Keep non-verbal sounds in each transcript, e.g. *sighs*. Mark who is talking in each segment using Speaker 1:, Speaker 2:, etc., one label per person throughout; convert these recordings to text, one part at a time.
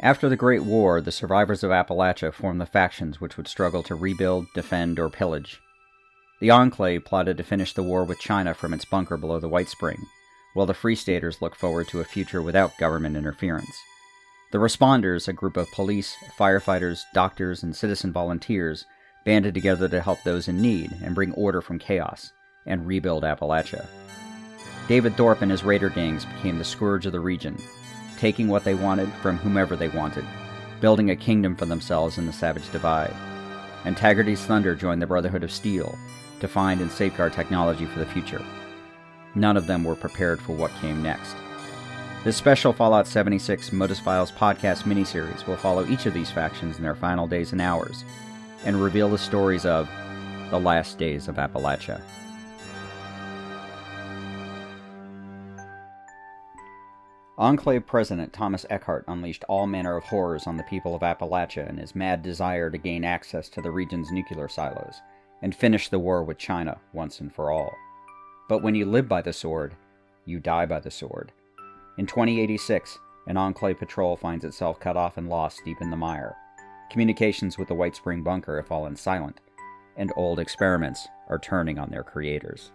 Speaker 1: After the Great War, the survivors of Appalachia formed the factions which would struggle to rebuild, defend, or pillage. The Enclave plotted to finish the war with China from its bunker below the Whitespring, while the Free Staters looked forward to a future without government interference. The Responders, a group of police, firefighters, doctors, and citizen volunteers, banded together to help those in need and bring order from chaos and rebuild Appalachia. David Thorpe and his raider gangs became the scourge of the region, taking what they wanted from whomever they wanted, building a kingdom for themselves in the Savage Divide. And Taggerdy's Thunder joined the Brotherhood of Steel, to find and safeguard technology for the future. None of them were prepared for what came next. This special Fallout 76 Modus Files podcast miniseries will follow each of these factions in their final days and hours and reveal the stories of the last days of Appalachia. Enclave President Thomas Eckhart unleashed all manner of horrors on the people of Appalachia in his mad desire to gain access to the region's nuclear silos and finish the war with China once and for all. But when you live by the sword, you die by the sword. In 2086, an Enclave patrol finds itself cut off and lost deep in the mire. Communications with the Whitespring bunker have fallen silent, and old experiments are turning on their creators.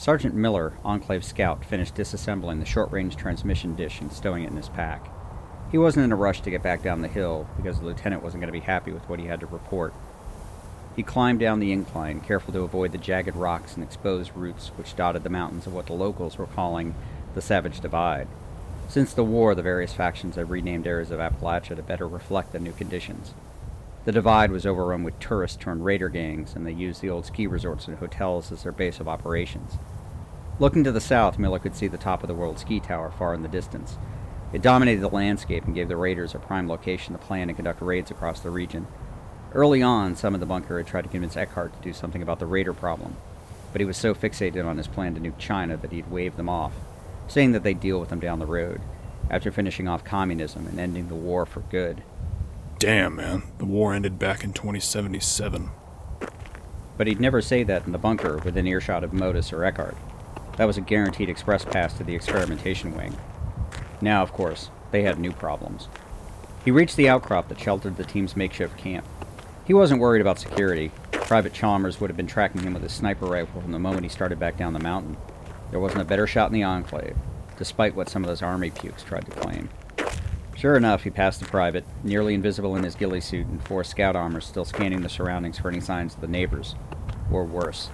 Speaker 1: Sergeant Miller, Enclave scout, finished disassembling the short range transmission dish and stowing it in his pack. He wasn't in a rush to get back down the hill because the lieutenant wasn't going to be happy with what he had to report. He climbed down the incline, careful to avoid the jagged rocks and exposed roots which dotted the mountains of what the locals were calling the Savage Divide. Since the war, the various factions had renamed areas of Appalachia to better reflect the new conditions. The divide was overrun with tourist turned raider gangs, and they used the old ski resorts and hotels as their base of operations. Looking to the south, Miller could see the top of the World Ski Tower far in the distance. It dominated the landscape and gave the raiders a prime location to plan and conduct raids across the region. Early on, some in the bunker had tried to convince Eckhart to do something about the raider problem, but he was so fixated on his plan to nuke China that he'd waved them off, saying that they'd deal with them down the road, after finishing off communism and ending the war for good.
Speaker 2: Damn, man. The war ended back in 2077.
Speaker 1: But he'd never say that in the bunker within earshot of Modus or Eckhart. That was a guaranteed express pass to the experimentation wing. Now, of course, they had new problems. He reached the outcrop that sheltered the team's makeshift camp. He wasn't worried about security. Private Chalmers would have been tracking him with his sniper rifle from the moment he started back down the mountain. There wasn't a better shot in the Enclave, despite what some of those army pukes tried to claim. Sure enough, he passed the private, nearly invisible in his ghillie suit and four scout armors still scanning the surroundings for any signs of the neighbors. Or worse.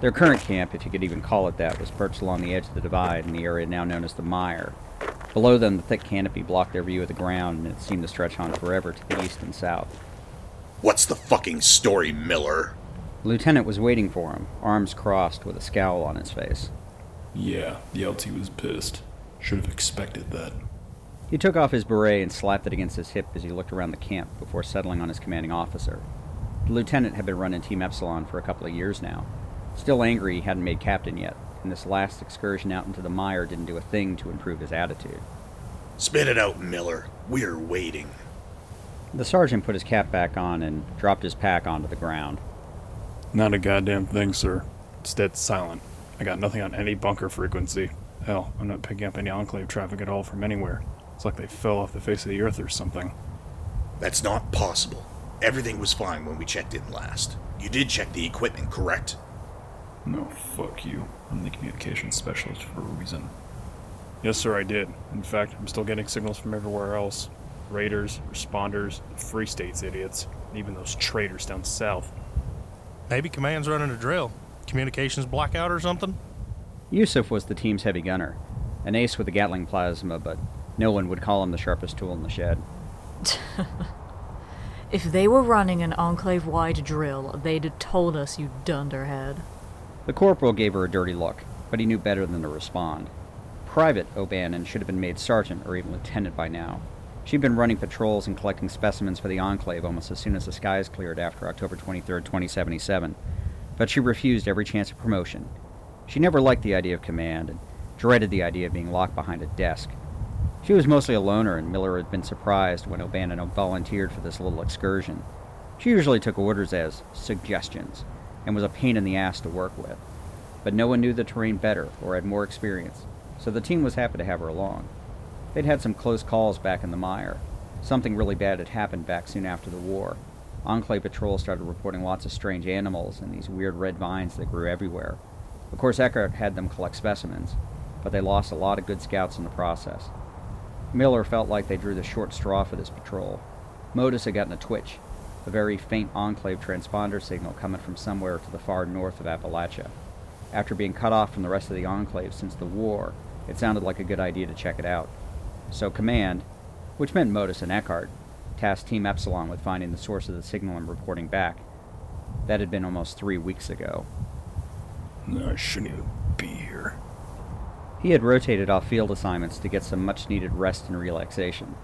Speaker 1: Their current camp, if you could even call it that, was perched along the edge of the divide in the area now known as the Mire. Below them, the thick canopy blocked their view of the ground, and it seemed to stretch on forever to the east and south.
Speaker 3: What's the fucking story, Miller?
Speaker 1: The lieutenant was waiting for him, arms crossed with a scowl on his face.
Speaker 2: Yeah, the LT was pissed. Should have expected that.
Speaker 1: He took off his beret and slapped it against his hip as he looked around the camp before settling on his commanding officer. The lieutenant had been running Team Epsilon for a couple of years now, Still angry he hadn't made captain yet, and this last excursion out into the mire didn't do a thing to improve his attitude.
Speaker 3: Spit it out, Miller. We're waiting.
Speaker 1: The sergeant put his cap back on and dropped his pack onto the ground.
Speaker 2: Not a goddamn thing, sir. It's dead silent. I got nothing on any bunker frequency. Hell, I'm not picking up any enclave traffic at all from anywhere. It's like they fell off the face of the earth or something.
Speaker 3: That's not possible. Everything was fine when we checked in last. You did check the equipment, correct?
Speaker 2: No, fuck you. I'm the communications specialist for a reason. Yes, sir, I did. In fact, I'm still getting signals from everywhere else. Raiders, responders, free states idiots, and even those traitors down south.
Speaker 4: Maybe command's running a drill. Communications blackout or something?
Speaker 1: Yusuf was the team's heavy gunner. An ace with a Gatling plasma, but no one would call him the sharpest tool in the shed. *laughs*
Speaker 5: if they were running an enclave wide drill, they'd have told us, you dunderhead.
Speaker 1: The corporal gave her a dirty look, but he knew better than to respond. Private O'Bannon should have been made sergeant or even lieutenant by now. She'd been running patrols and collecting specimens for the Enclave almost as soon as the skies cleared after October 23, 2077, but she refused every chance of promotion. She never liked the idea of command and dreaded the idea of being locked behind a desk. She was mostly a loner, and Miller had been surprised when O'Bannon volunteered for this little excursion. She usually took orders as suggestions and was a pain in the ass to work with. But no one knew the terrain better or had more experience, so the team was happy to have her along. They'd had some close calls back in the mire. Something really bad had happened back soon after the war. Enclave Patrol started reporting lots of strange animals and these weird red vines that grew everywhere. Of course, Eckhart had them collect specimens, but they lost a lot of good scouts in the process. Miller felt like they drew the short straw for this patrol. Modus had gotten a twitch, a very faint Enclave transponder signal coming from somewhere to the far north of Appalachia. After being cut off from the rest of the Enclave since the war, it sounded like a good idea to check it out. So Command, which meant Modus and Eckhart, tasked Team Epsilon with finding the source of the signal and reporting back. That had been almost three weeks ago.
Speaker 2: I shouldn't even be here.
Speaker 1: He had rotated off field assignments to get some much needed rest and relaxation.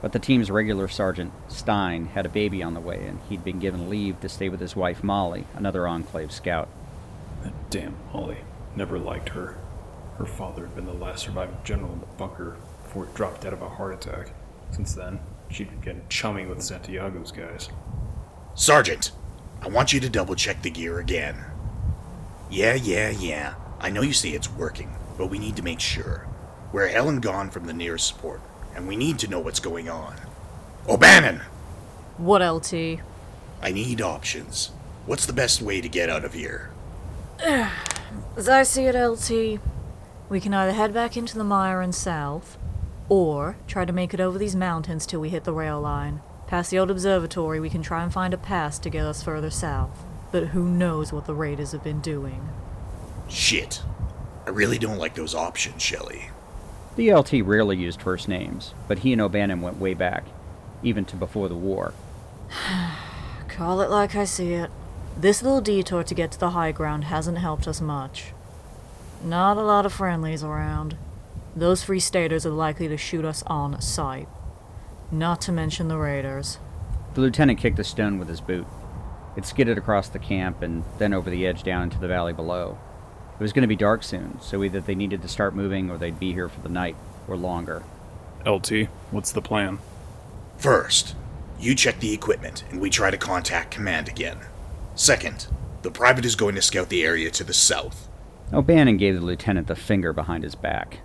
Speaker 1: But the team's regular sergeant, Stein, had a baby on the way, and he'd been given leave to stay with his wife, Molly, another Enclave scout.
Speaker 2: That damn Molly. Never liked her. Her father had been the last surviving general in the bunker before he dropped dead of a heart attack. Since then, she'd been getting chummy with Santiago's guys.
Speaker 3: Sergeant, I want you to double check the gear again. Yeah, yeah, yeah. I know you say it's working, but we need to make sure. We're hell and gone from the nearest support, and we need to know what's going on. O'Bannon!
Speaker 5: What LT?
Speaker 3: I need options. What's the best way to get out of here? *sighs*
Speaker 5: As I see it, LT, we can either head back into the mire and south, or try to make it over these mountains till we hit the rail line. Past the old observatory, we can try and find a pass to get us further south. But who knows what the raiders have been doing?
Speaker 3: Shit. I really don't like those options, Shelley.
Speaker 1: The LT rarely used first names, but he and O'Bannon went way back, even to before the war. *sighs*
Speaker 5: Call it like I see it. This little detour to get to the high ground hasn't helped us much. Not a lot of friendlies around. Those Free Staters are likely to shoot us on sight. Not to mention the raiders.
Speaker 1: The lieutenant kicked a stone with his boot. It skidded across the camp and then over the edge down into the valley below. It was going to be dark soon, so either they needed to start moving or they'd be here for the night, or longer.
Speaker 2: LT, what's the plan?
Speaker 3: First, you check the equipment, and we try to contact command again. Second, the private is going to scout the area to the south,
Speaker 1: O'Bannon gave the lieutenant the finger behind his back.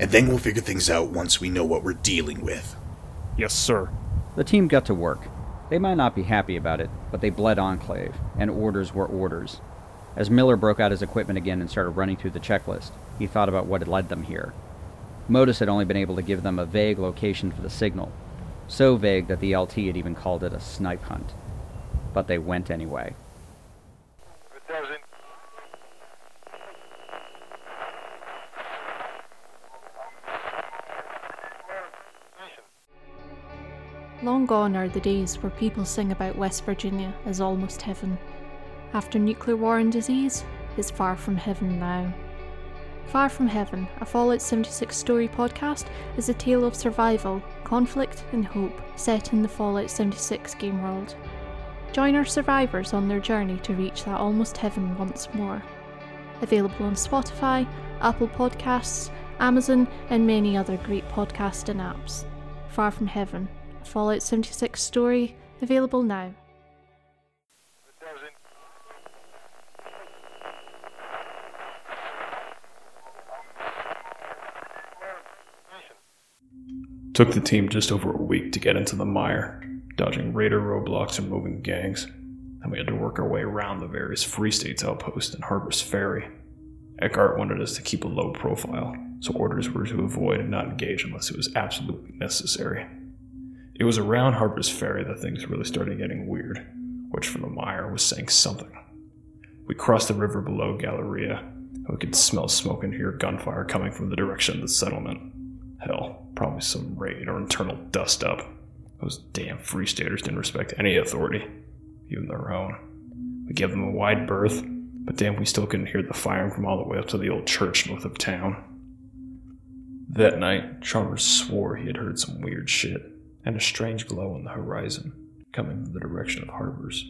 Speaker 3: and then we'll figure things out once we know what we're dealing with.
Speaker 2: Yes, sir.
Speaker 1: The team got to work. They might not be happy about it, but they bled Enclave, and orders were orders. As Miller broke out his equipment again and started running through the checklist, he thought about what had led them here. Modus had only been able to give them a vague location for the signal, so vague that the LT had even called it a snipe hunt. But they went anyway.
Speaker 6: Long gone are the days where people sing about West Virginia as almost heaven. After nuclear war and disease, it's far from heaven now. Far from Heaven, a Fallout 76 story podcast, is a tale of survival, conflict, and hope set in the Fallout 76 game world. Join our survivors on their journey to reach that almost heaven once more. Available on Spotify, Apple Podcasts, Amazon, and many other great podcasting apps. Far from Heaven, a Fallout 76 story, available now.
Speaker 2: Took the team just over a week to get into the mire, dodging raider roadblocks and moving gangs. Then we had to work our way around the various Free States outposts and Harper's Ferry. Eckhart wanted us to keep a low profile, so orders were to avoid and not engage unless it was absolutely necessary. It was around Harper's Ferry that things really started getting weird, which from the mire was saying something. We crossed the river below Galleria, and we could smell smoke and hear gunfire coming from the direction of the settlement. Hell, probably some raid or internal dust up. Those damn free staters didn't respect any authority, even their own. We gave them a wide berth, but damn, we still couldn't hear the firing from all the way up to the old church north of town. That night, Chalmers swore he had heard some weird shit, and a strange glow on the horizon, coming from the direction of Harper's.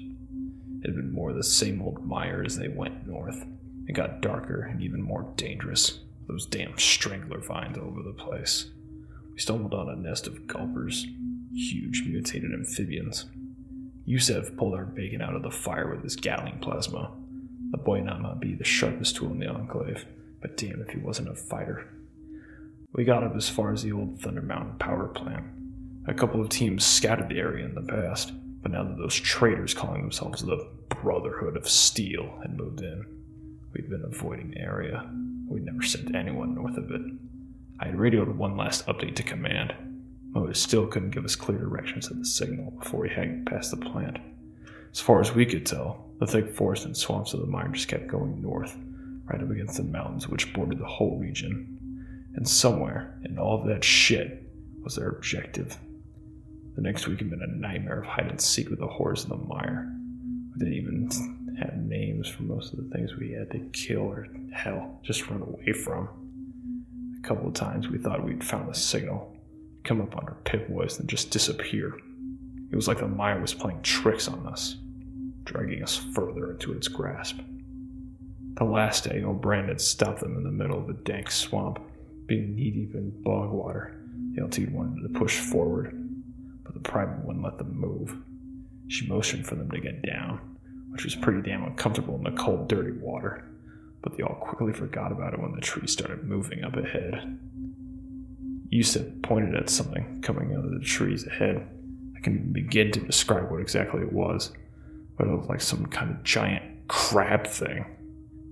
Speaker 2: It had been more the same old mire as they went north. It got darker and even more dangerous. Those damn strangler vines all over the place. We stumbled on a nest of gulpers, huge mutated amphibians. Yusuf pulled our bacon out of the fire with his Gatling plasma. The boy might not be the sharpest tool in the Enclave, but damn if he wasn't a fighter. We got up as far as the old Thunder Mountain power plant. A couple of teams scouted the area in the past, but now that those traitors calling themselves the Brotherhood of Steel had moved in, we'd been avoiding the area. We'd never sent anyone north of it. I had radioed one last update to command, but it still couldn't give us clear directions of the signal before we had passed the plant. As far as we could tell, the thick forest and swamps of the mine just kept going north, right up against the mountains which bordered the whole region. And somewhere in all of that shit was their objective. The next week had been a nightmare of hide and seek with the horrors of the mire. We didn't even have names for most of the things we had to kill or, hell, just run away from. A couple of times we thought we'd found a signal, come up on our Pip-Boys, and just disappear. It was like the mire was playing tricks on us, dragging us further into its grasp. The last day, O'Bannon had stopped them in the middle of a dank swamp, being knee deep in bog water. The LT wanted to push forward, but the private wouldn't let them move. She motioned for them to get down, which was pretty damn uncomfortable in the cold, dirty water, but they all quickly forgot about it when the tree started moving up ahead. Yusuf pointed at something coming out of the trees ahead. I can begin to describe what exactly it was, but it looked like some kind of giant crab thing,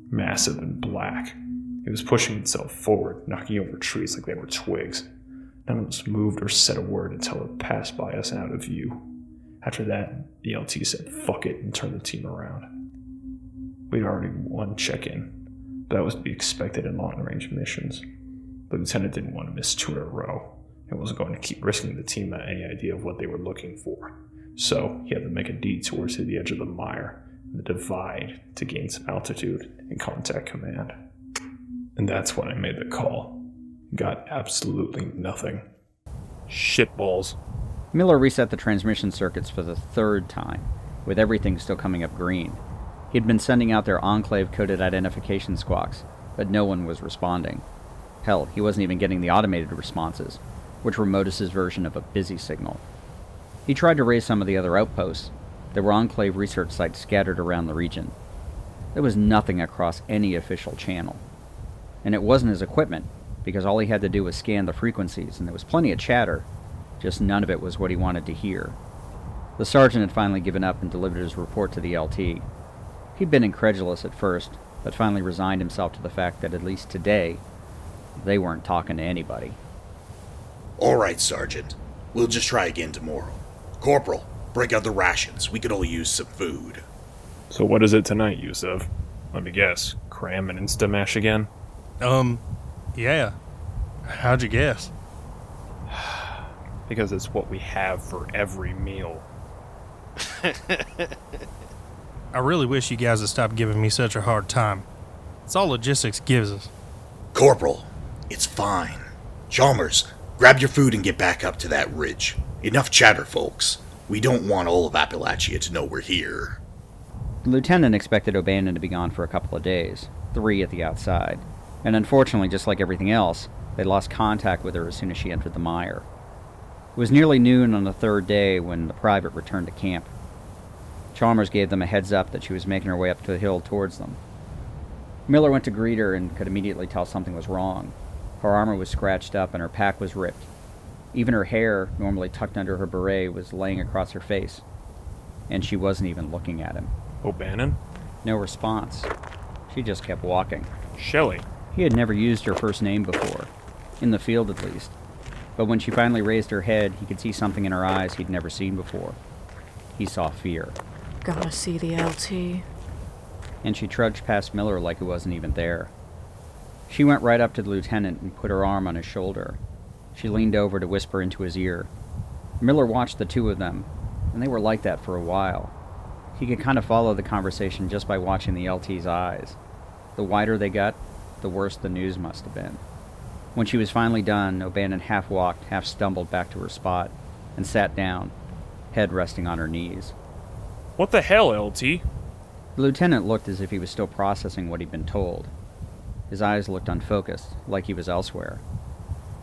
Speaker 2: massive and black. It was pushing itself forward, knocking over trees like they were twigs. None of us moved or said a word until it passed by us and out of view. After that, the LT said fuck it and turned the team around. We'd already won check in, but that was to be expected in long range missions. The lieutenant didn't want to miss two in a row and wasn't going to keep risking the team at any idea of what they were looking for. So he had to make a detour to the edge of the mire and the divide to gain some altitude and contact command. And that's when I made the call. Got absolutely nothing. Shitballs.
Speaker 1: Miller reset the transmission circuits for the third time, with everything still coming up green. He'd been sending out their enclave coded identification squawks, but no one was responding. Hell, he wasn't even getting the automated responses, which were Modus's version of a busy signal. He tried to raise some of the other outposts. There were enclave research sites scattered around the region. There was nothing across any official channel. And it wasn't his equipment, because all he had to do was scan the frequencies, and there was plenty of chatter, just none of it was what he wanted to hear. The sergeant had finally given up and delivered his report to the LT. He'd been incredulous at first, but finally resigned himself to the fact that at least today, they weren't talking to anybody.
Speaker 3: All right, Sergeant. We'll just try again tomorrow. Corporal, break out the rations. We could all use some food.
Speaker 2: So what is it tonight, Yusuf? Let me guess. Cram and Instamash again?
Speaker 4: Um, yeah. How'd you guess?
Speaker 2: Because it's what we have for every meal.
Speaker 4: I really wish you guys would stop giving me such a hard time. It's all logistics gives us.
Speaker 3: Corporal, it's fine. Chalmers, grab your food and get back up to that ridge. Enough chatter, folks. We don't want all of Appalachia to know we're here.
Speaker 1: The lieutenant expected O'Bannon to be gone for a couple of days, three at the outside, and unfortunately, just like everything else, they lost contact with her as soon as she entered the mire. It was nearly noon on the third day when the private returned to camp. Chalmers gave them a heads up that she was making her way up the hill towards them. Miller went to greet her and could immediately tell something was wrong. Her armor was scratched up and her pack was ripped. Even her hair, normally tucked under her beret, was laying across her face. And she wasn't even looking at him.
Speaker 2: O'Bannon?
Speaker 1: No response. She just kept walking.
Speaker 2: Shelley?
Speaker 1: He had never used her first name before, in the field at least. But when she finally raised her head, he could see something in her eyes he'd never seen before. He saw fear.
Speaker 5: Gotta see the LT.
Speaker 1: and she trudged past Miller like he wasn't even there. She went right up to the lieutenant and put her arm on his shoulder. She leaned over to whisper into his ear. Miller watched the two of them, and they were like that for a while. He could kind of follow the conversation just by watching the LT's eyes. The wider they got, the worse the news must have been. When she was finally done, O'Bannon half walked, half stumbled back to her spot, and sat down, head resting on her knees.
Speaker 2: What the hell, LT?
Speaker 1: The lieutenant looked as if he was still processing what he'd been told. His eyes looked unfocused, like he was elsewhere.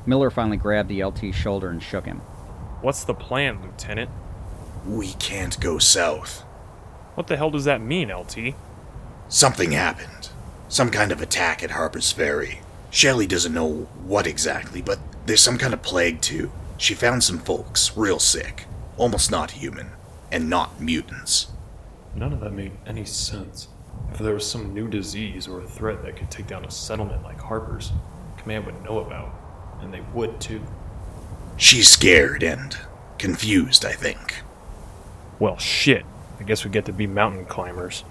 Speaker 1: Miller finally grabbed the LT's shoulder and shook him.
Speaker 2: What's the plan, Lieutenant?
Speaker 3: We can't go south.
Speaker 2: What the hell does that mean, LT?
Speaker 3: Something happened. Some kind of attack at Harper's Ferry. Shelley doesn't know what exactly, but there's some kind of plague too. She found some folks real sick, almost not human, and not mutants.
Speaker 2: None of that made any sense. If there was some new disease or a threat that could take down a settlement like Harper's, Command would know about, and they would too.
Speaker 3: She's scared and confused, I think.
Speaker 2: Well, shit. I guess we get to be mountain climbers.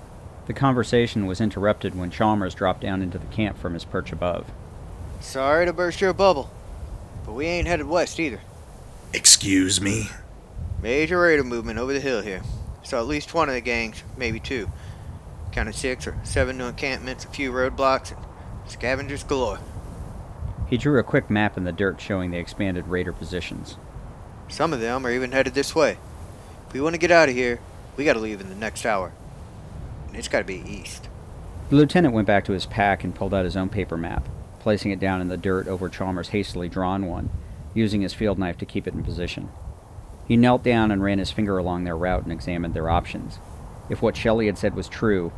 Speaker 1: The conversation was interrupted when Chalmers dropped down into the camp from his perch above.
Speaker 7: Sorry to burst your bubble, but we ain't headed west either.
Speaker 3: Excuse me?
Speaker 7: Major raider movement over the hill here. Saw at least one of the gangs, maybe two. Counted six or seven new encampments, a few roadblocks, and scavengers galore.
Speaker 1: He drew a quick map in the dirt showing the expanded raider positions.
Speaker 7: Some of them are even headed this way. If we want to get out of here, we gotta leave in the next hour. And it's gotta be east.
Speaker 1: The lieutenant went back to his pack and pulled out his own paper map, placing it down in the dirt over Chalmers' hastily drawn one, using his field knife to keep it in position. He knelt down and ran his finger along their route and examined their options. If what Shelley had said was true,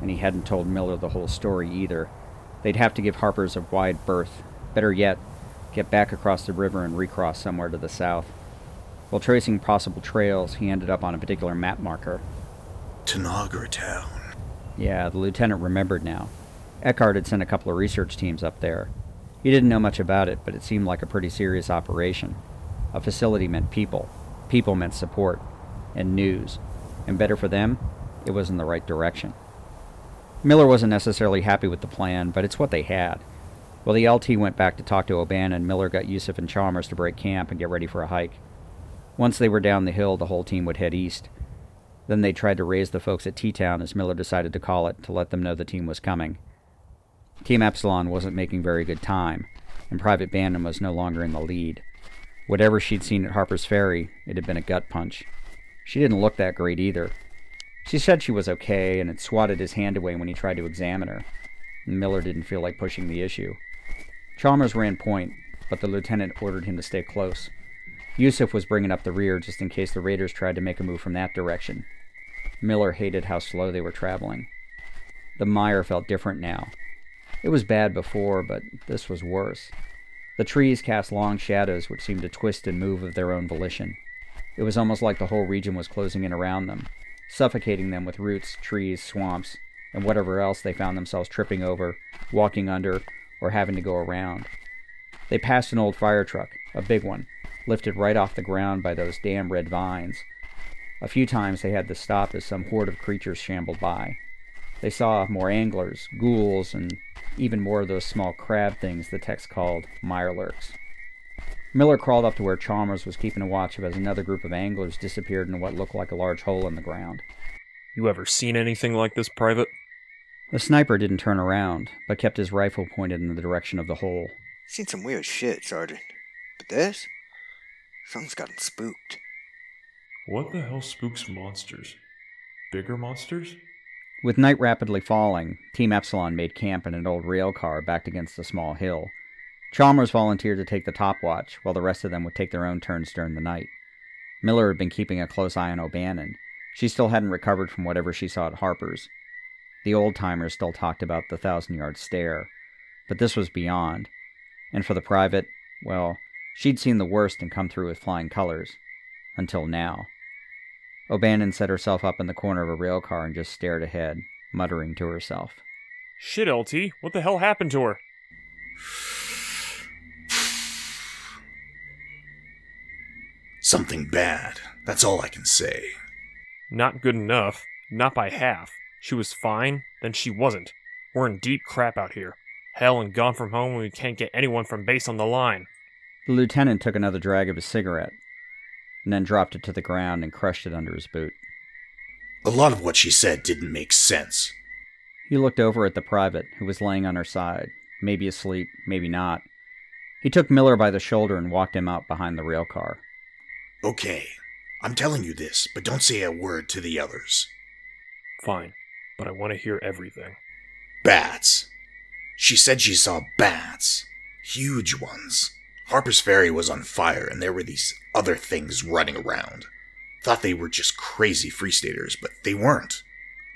Speaker 1: and he hadn't told Miller the whole story either, they'd have to give Harper's a wide berth. Better yet, get back across the river and recross somewhere to the south. While tracing possible trails, he ended up on a particular map marker.
Speaker 3: Tanagra Town.
Speaker 1: Yeah, the lieutenant remembered now. Eckhart had sent a couple of research teams up there. He didn't know much about it, but it seemed like a pretty serious operation. A facility meant people, people meant support, and news. And better for them, it was in the right direction. Miller wasn't necessarily happy with the plan, but it's what they had. Well, the LT went back to talk to O'Bannon, Miller got Yusuf and Chalmers to break camp and get ready for a hike. Once they were down the hill, the whole team would head east. Then they tried to raise the folks at T Town, as Miller decided to call it, to let them know the team was coming. Team Epsilon wasn't making very good time, and Private Bannon was no longer in the lead. Whatever she'd seen at Harper's Ferry, it had been a gut punch. She didn't look that great either. She said she was okay and had swatted his hand away when he tried to examine her. Miller didn't feel like pushing the issue. Chalmers ran point, but the lieutenant ordered him to stay close. Yusuf was bringing up the rear just in case the raiders tried to make a move from that direction. Miller hated how slow they were traveling. The mire felt different now. It was bad before, but this was worse. The trees cast long shadows which seemed to twist and move of their own volition. It was almost like the whole region was closing in around them, suffocating them with roots, trees, swamps, and whatever else they found themselves tripping over, walking under, or having to go around. They passed an old fire truck, a big one, lifted right off the ground by those damn red vines. A few times they had to stop as some horde of creatures shambled by. They saw more anglers, ghouls, and even more of those small crab things the text called mirelurks. Miller crawled up to where Chalmers was keeping a watch of as another group of anglers disappeared in what looked like a large hole in the ground.
Speaker 2: You ever seen anything like this, Private?
Speaker 1: The sniper didn't turn around, but kept his rifle pointed in the direction of the hole.
Speaker 7: Seen some weird shit, Sergeant. But this? Something's got 'em spooked.
Speaker 2: What the hell spooks monsters? Bigger monsters?
Speaker 1: With night rapidly falling, Team Epsilon made camp in an old rail car backed against a small hill. Chalmers volunteered to take the top watch, while the rest of them would take their own turns during the night. Miller had been keeping a close eye on O'Bannon. She still hadn't recovered from whatever she saw at Harper's. The old timers still talked about the thousand yard stare, but this was beyond. And for the private, well, she'd seen the worst and come through with flying colors. Until now. O'Bannon set herself up in the corner of a rail car and just stared ahead, muttering to herself.
Speaker 2: Shit, LT. What the hell happened to her?
Speaker 3: Something bad. That's all I can say.
Speaker 2: Not good enough. Not by half. She was fine, then she wasn't. We're in deep crap out here. Hell and gone from home when we can't get anyone from base on the line.
Speaker 1: The lieutenant took another drag of his cigarette, and then dropped it to the ground and crushed it under his boot.
Speaker 3: A lot of what she said didn't make sense.
Speaker 1: He looked over at the private, who was laying on her side, maybe asleep, maybe not. He took Miller by the shoulder and walked him out behind the rail car.
Speaker 3: Okay, I'm telling you this, but don't say a word to the others.
Speaker 2: Fine, but I want to hear everything.
Speaker 3: Bats. She said she saw bats. Huge ones. Harper's Ferry was on fire, and there were these other things running around. Thought they were just crazy Free Staters, but they weren't.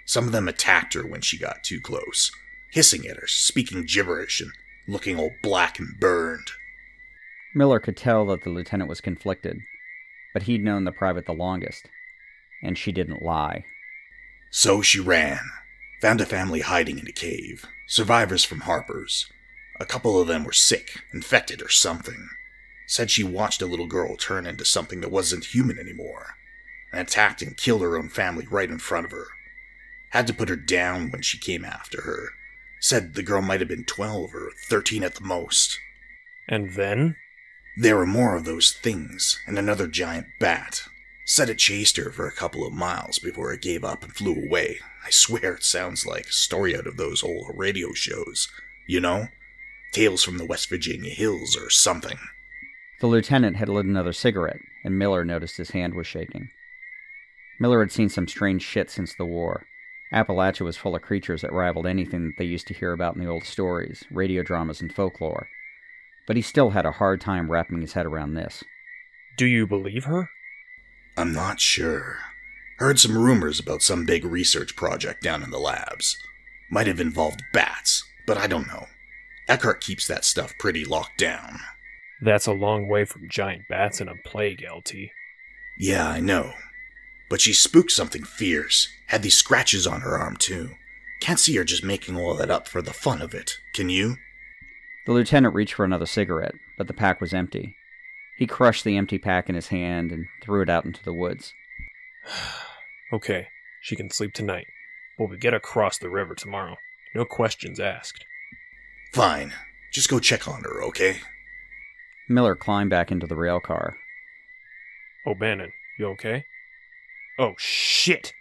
Speaker 3: Some of them attacked her when she got too close, hissing at her, speaking gibberish, and looking all black and burned.
Speaker 1: Miller could tell that the lieutenant was conflicted, but he'd known the private the longest, and she didn't lie.
Speaker 3: So she ran. Found a family hiding in a cave. Survivors from Harper's. A couple of them were sick, infected, or something. Said she watched a little girl turn into something that wasn't human anymore, and attacked and killed her own family right in front of her. Had to put her down when she came after her. Said the girl might have been 12 or 13 at the most.
Speaker 2: And then?
Speaker 3: There were more of those things, and another giant bat. Said it chased her for a couple of miles before it gave up and flew away. I swear it sounds like a story out of those old radio shows. You know? Tales from the West Virginia hills or something.
Speaker 1: The lieutenant had lit another cigarette, and Miller noticed his hand was shaking. Miller had seen some strange shit since the war. Appalachia was full of creatures that rivaled anything that they used to hear about in the old stories, radio dramas, and folklore. But he still had a hard time wrapping his head around this.
Speaker 2: Do you believe her?
Speaker 3: I'm not sure. Heard some rumors about some big research project down in the labs. Might have involved bats, but I don't know. Eckhart keeps that stuff pretty locked down.
Speaker 2: That's a long way from giant bats and a plague, LT.
Speaker 3: Yeah, I know. But she spooked something fierce. Had these scratches on her arm, too. Can't see her just making all that up for the fun of it. Can you?
Speaker 1: The lieutenant reached for another cigarette, but the pack was empty. He crushed the empty pack in his hand and threw it out into the woods. *sighs*
Speaker 2: Okay, she can sleep tonight, but we get across the river tomorrow. No questions asked.
Speaker 3: Fine. Just go check on her, okay?
Speaker 1: Miller climbed back into the rail car.
Speaker 2: Oh, O'Bannon, you okay? Oh, shit!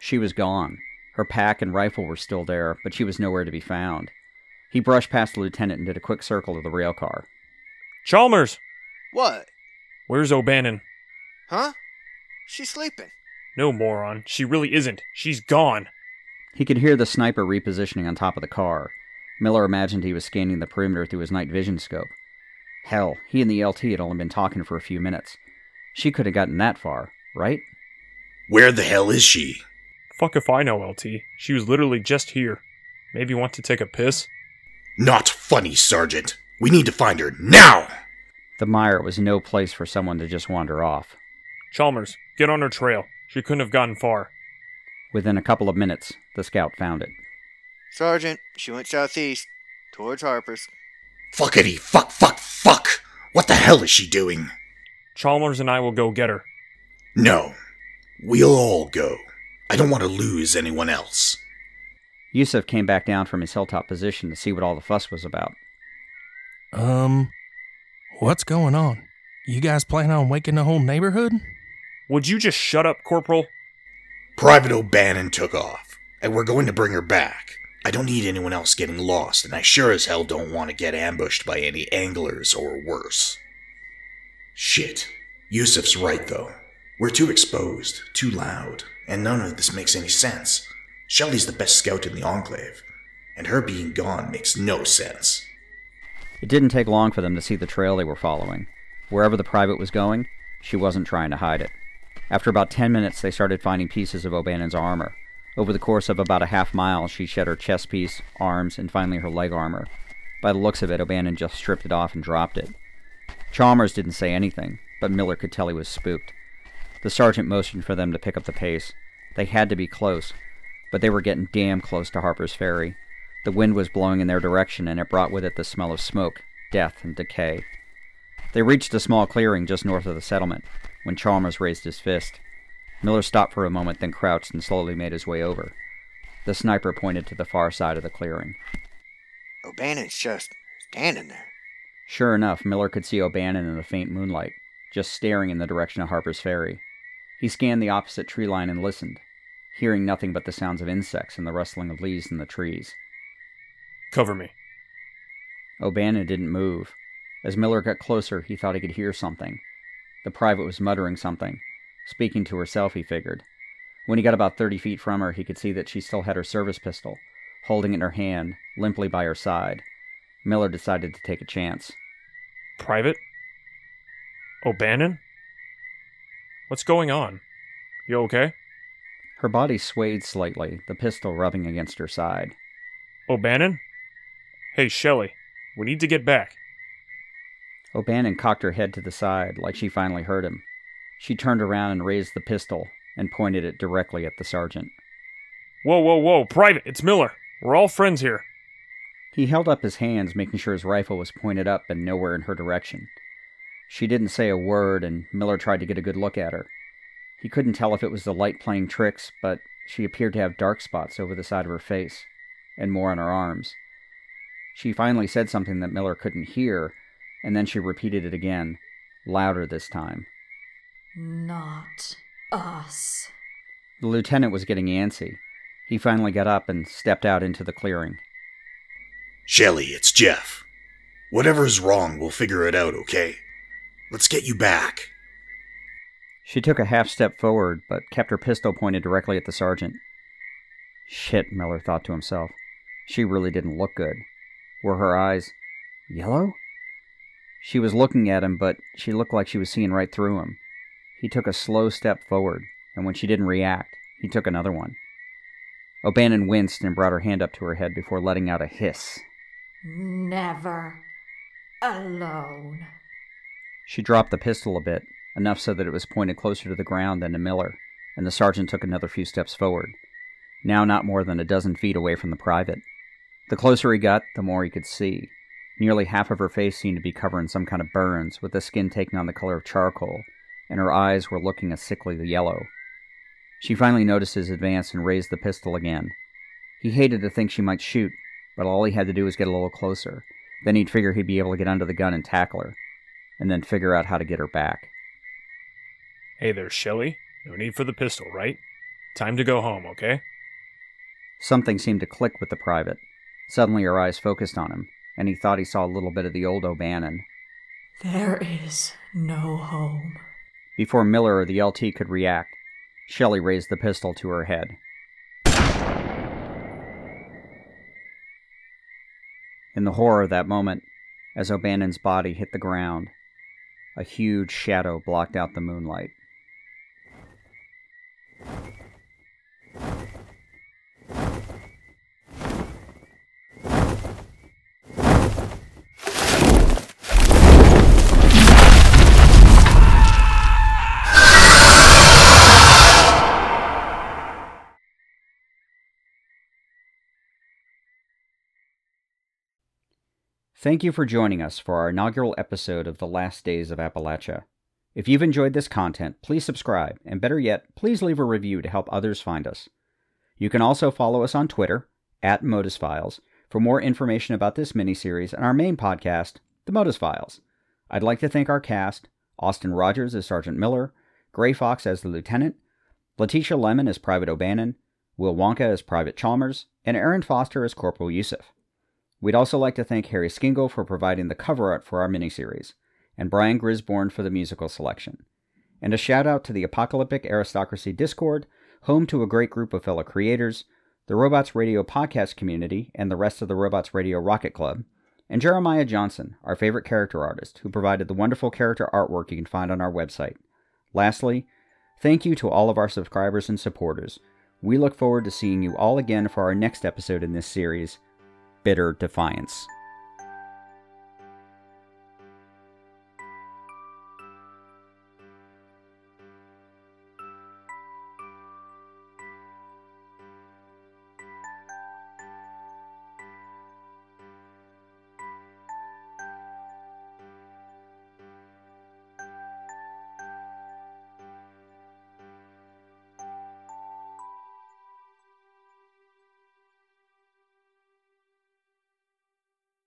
Speaker 1: She was gone. Her pack and rifle were still there, but she was nowhere to be found. He brushed past the lieutenant and did a quick circle to the rail car.
Speaker 2: Chalmers!
Speaker 7: What?
Speaker 2: Where's O'Bannon?
Speaker 7: Huh? She's sleeping.
Speaker 2: No, moron. She really isn't. She's gone.
Speaker 1: He could hear the sniper repositioning on top of the car. Miller imagined he was scanning the perimeter through his night vision scope. Hell, he and the LT had only been talking for a few minutes. She could have gotten that far, right?
Speaker 3: Where the hell is she?
Speaker 2: Fuck if I know, LT. She was literally just here. Maybe want to take a piss?
Speaker 3: Not funny, Sergeant. We need to find her now!
Speaker 1: The mire was no place for someone to just wander off.
Speaker 2: Chalmers, get on her trail. She couldn't have gotten far.
Speaker 1: Within a couple of minutes, the scout found it.
Speaker 7: Sergeant, she went southeast, towards Harper's.
Speaker 3: Fuckity, fuck, fuck, fuck! What the hell is she doing?
Speaker 2: Chalmers and I will go get her.
Speaker 3: No. We'll all go. I don't want to lose anyone else.
Speaker 1: Yusuf came back down from his hilltop position to see what all the fuss was about.
Speaker 4: Um, what's going on? You guys plan on waking the whole neighborhood?
Speaker 2: Would you just shut up, Corporal?
Speaker 3: Private O'Bannon took off, and we're going to bring her back. I don't need anyone else getting lost, and I sure as hell don't want to get ambushed by any anglers or worse. Shit. Yusuf's right, though. We're too exposed, too loud, and none of this makes any sense. Shelley's the best scout in the Enclave, and her being gone makes no sense.
Speaker 1: It didn't take long for them to see the trail they were following. Wherever the private was going, she wasn't trying to hide it. After about ten minutes, they started finding pieces of O'Bannon's armor. Over the course of about a half mile, she shed her chest piece, arms, and finally her leg armor. By the looks of it, O'Bannon just stripped it off and dropped it. Chalmers didn't say anything, but Miller could tell he was spooked. The sergeant motioned for them to pick up the pace. They had to be close, but they were getting damn close to Harper's Ferry. The wind was blowing in their direction, and it brought with it the smell of smoke, death, and decay. They reached a small clearing just north of the settlement when Chalmers raised his fist. Miller stopped for a moment, then crouched and slowly made his way over. The sniper pointed to the far side of the clearing.
Speaker 7: O'Bannon's just standing there.
Speaker 1: Sure enough, Miller could see O'Bannon in the faint moonlight, just staring in the direction of Harper's Ferry. He scanned the opposite tree line and listened, hearing nothing but the sounds of insects and the rustling of leaves in the trees.
Speaker 2: Cover me.
Speaker 1: O'Bannon didn't move. As Miller got closer, he thought he could hear something. The private was muttering something, speaking to herself, he figured. When he got about 30 feet from her, he could see that she still had her service pistol, holding it in her hand, limply by her side. Miller decided to take a chance.
Speaker 2: Private? O'Bannon? What's going on? You okay?
Speaker 1: Her body swayed slightly, the pistol rubbing against her side.
Speaker 2: O'Bannon? Hey, Shelley, we need to get back.
Speaker 1: O'Bannon cocked her head to the side, like she finally heard him. She turned around and raised the pistol and pointed it directly at the sergeant.
Speaker 2: Whoa, whoa, whoa, Private, it's Miller. We're all friends here.
Speaker 1: He held up his hands, making sure his rifle was pointed up and nowhere in her direction. She didn't say a word, and Miller tried to get a good look at her. He couldn't tell if it was the light playing tricks, but she appeared to have dark spots over the side of her face, and more on her arms. She finally said something that Miller couldn't hear, and then she repeated it again, louder this time.
Speaker 5: Not us.
Speaker 1: The lieutenant was getting antsy. He finally got up and stepped out into the clearing.
Speaker 3: Shelley, it's Jeff. Whatever's wrong, we'll figure it out, okay? Let's get you back.
Speaker 1: She took a half step forward, but kept her pistol pointed directly at the sergeant. Shit, Miller thought to himself. She really didn't look good. Were her eyes yellow? She was looking at him, but she looked like she was seeing right through him. He took a slow step forward, and when she didn't react, he took another one. O'Bannon winced and brought her hand up to her head before letting out a hiss.
Speaker 5: Never alone.
Speaker 1: She dropped the pistol a bit, enough so that it was pointed closer to the ground than to Miller, and the sergeant took another few steps forward, now not more than a dozen feet away from the private. The closer he got, the more he could see. Nearly half of her face seemed to be covered in some kind of burns, with the skin taking on the color of charcoal, and her eyes were looking a sickly yellow. She finally noticed his advance and raised the pistol again. He hated to think she might shoot, but all he had to do was get a little closer. Then he'd figure he'd be able to get under the gun and tackle her, and then figure out how to get her back.
Speaker 2: Hey there, Shelley. No need for the pistol, right? Time to go home, okay?
Speaker 1: Something seemed to click with the private. Suddenly her eyes focused on him, and he thought he saw a little bit of the old O'Bannon.
Speaker 5: There is no home.
Speaker 1: Before Miller or the LT could react, Shelley raised the pistol to her head. In the horror of that moment, as O'Bannon's body hit the ground, a huge shadow blocked out the moonlight. Thank you for joining us for our inaugural episode of The Last Days of Appalachia. If you've enjoyed this content, please subscribe, and better yet, please leave a review to help others find us. You can also follow us on Twitter, at Modus Files, for more information about this miniseries and our main podcast, The Modus Files. I'd like to thank our cast Austin Rogers as Sergeant Miller, Gray Fox as the Lieutenant, Letitia Lemon as Private O'Bannon, Will Wonka as Private Chalmers, and Aaron Foster as Corporal Yusuf. We'd also like to thank Harry Skingle for providing the cover art for our miniseries, and Brian Grisborn for the musical selection. And a shout out to the Apocalyptic Aristocracy Discord, home to a great group of fellow creators, the Robots Radio podcast community, and the rest of the Robots Radio Rocket Club, and Jeremiah Johnson, our favorite character artist, who provided the wonderful character artwork you can find on our website. Lastly, thank you to all of our subscribers and supporters. We look forward to seeing you all again for our next episode in this series bitter defiance.